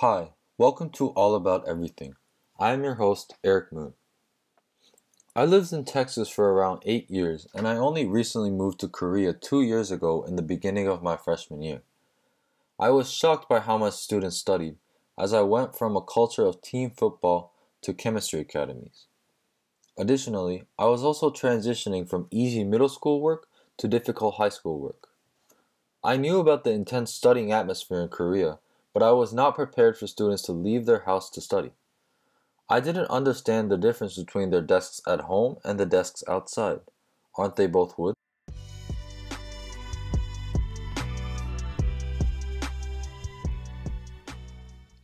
Hi, welcome to All About Everything. I am your host, Eric Moon. I lived in Texas for around eight years, and I only recently moved to Korea two years ago in the beginning of my freshman year. I was shocked by how much students studied, as I went from a culture of team football to chemistry academies. Additionally, I was also transitioning from easy middle school work to difficult high school work. I knew about the intense studying atmosphere in Korea but I was not prepared for students to leave their house to study. I didn't understand the difference between their desks at home and the desks outside. Aren't they both wood?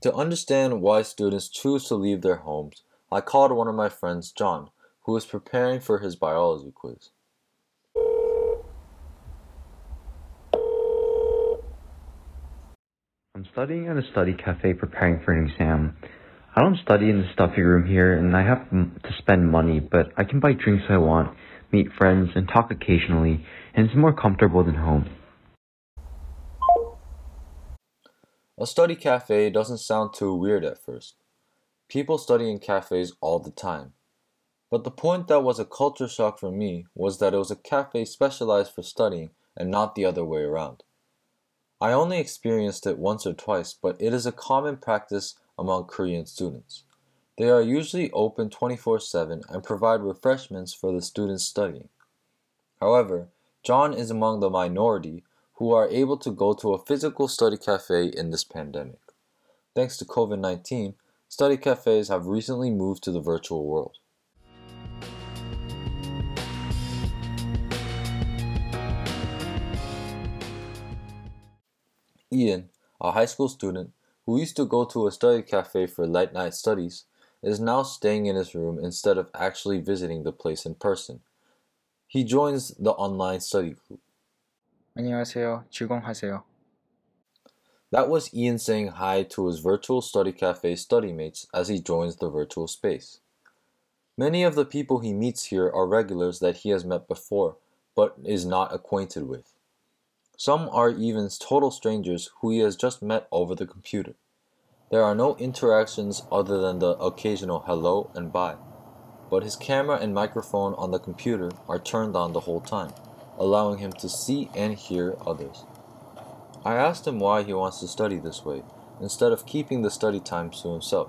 To understand why students choose to leave their homes, I called one of my friends, John, who was preparing for his biology quiz. Studying at a study cafe preparing for an exam. I don't study in the stuffy room here and I have to spend money, but I can buy drinks I want, meet friends, and talk occasionally, and it's more comfortable than home. A study cafe doesn't sound too weird at first. People study in cafes all the time. But the point that was a culture shock for me was that it was a cafe specialized for studying and not the other way around. I only experienced it once or twice, but it is a common practice among Korean students. They are usually open 24 7 and provide refreshments for the students studying. However, John is among the minority who are able to go to a physical study cafe in this pandemic. Thanks to COVID 19, study cafes have recently moved to the virtual world. Ian, a high school student who used to go to a study cafe for late night studies, is now staying in his room instead of actually visiting the place in person. He joins the online study group. 안녕하세요. 즐공하세요. That was Ian saying hi to his virtual study cafe study mates as he joins the virtual space. Many of the people he meets here are regulars that he has met before, but is not acquainted with. Some are even total strangers who he has just met over the computer. There are no interactions other than the occasional hello and bye. But his camera and microphone on the computer are turned on the whole time, allowing him to see and hear others. I asked him why he wants to study this way, instead of keeping the study time to himself.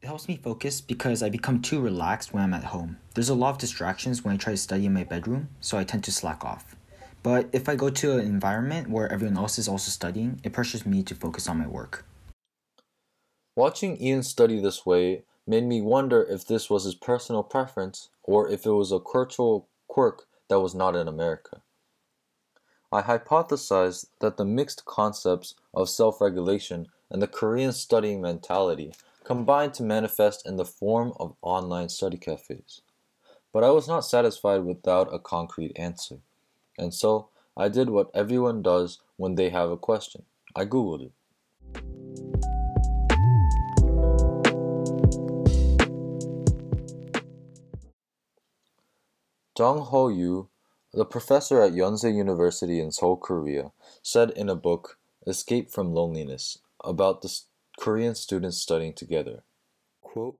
It helps me focus because I become too relaxed when I'm at home. There's a lot of distractions when I try to study in my bedroom, so I tend to slack off. But if I go to an environment where everyone else is also studying, it pressures me to focus on my work. Watching Ian study this way made me wonder if this was his personal preference or if it was a cultural quirk that was not in America. I hypothesized that the mixed concepts of self regulation and the Korean studying mentality combined to manifest in the form of online study cafes. But I was not satisfied without a concrete answer. And so I did what everyone does when they have a question I Googled it. Jung Ho Yu, the professor at Yonsei University in Seoul, Korea, said in a book, Escape from Loneliness, about the Korean students studying together. Quote,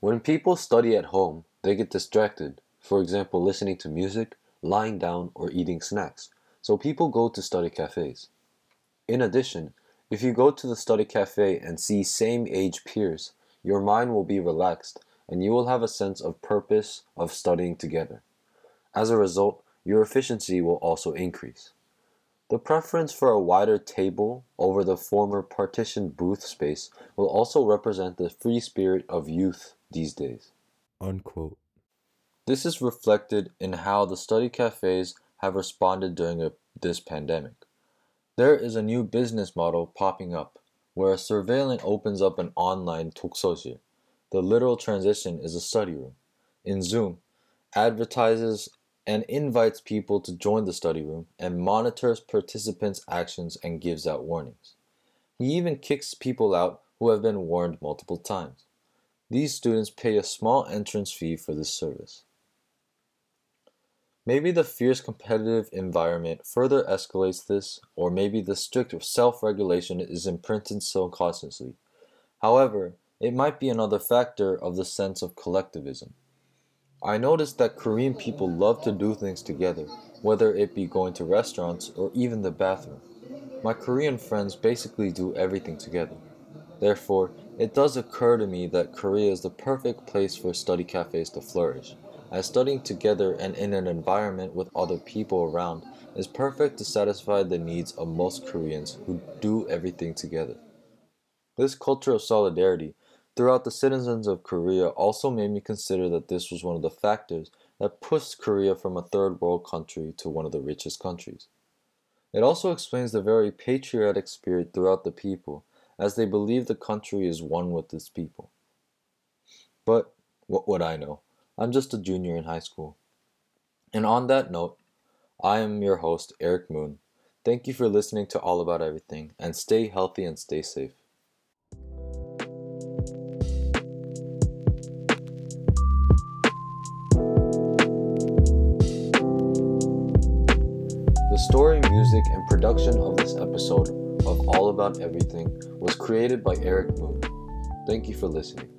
when people study at home, they get distracted, for example, listening to music, lying down, or eating snacks, so people go to study cafes. In addition, if you go to the study cafe and see same age peers, your mind will be relaxed and you will have a sense of purpose of studying together. As a result, your efficiency will also increase. The preference for a wider table over the former partitioned booth space will also represent the free spirit of youth these days. Unquote. This is reflected in how the study cafes have responded during a, this pandemic. There is a new business model popping up where a surveillant opens up an online 독서실. The literal transition is a study room. In Zoom, advertises and invites people to join the study room and monitors participants' actions and gives out warnings. He even kicks people out who have been warned multiple times. These students pay a small entrance fee for this service. Maybe the fierce competitive environment further escalates this, or maybe the strict self regulation is imprinted subconsciously. However, it might be another factor of the sense of collectivism. I noticed that Korean people love to do things together, whether it be going to restaurants or even the bathroom. My Korean friends basically do everything together. Therefore, it does occur to me that Korea is the perfect place for study cafes to flourish as studying together and in an environment with other people around is perfect to satisfy the needs of most Koreans who do everything together. This culture of solidarity throughout the citizens of Korea also made me consider that this was one of the factors that pushed Korea from a third world country to one of the richest countries. It also explains the very patriotic spirit throughout the people, as they believe the country is one with its people. But what would I know? I'm just a junior in high school. And on that note, I am your host, Eric Moon. Thank you for listening to All About Everything, and stay healthy and stay safe. The story, music, and production of this episode of All About Everything was created by Eric Moon. Thank you for listening.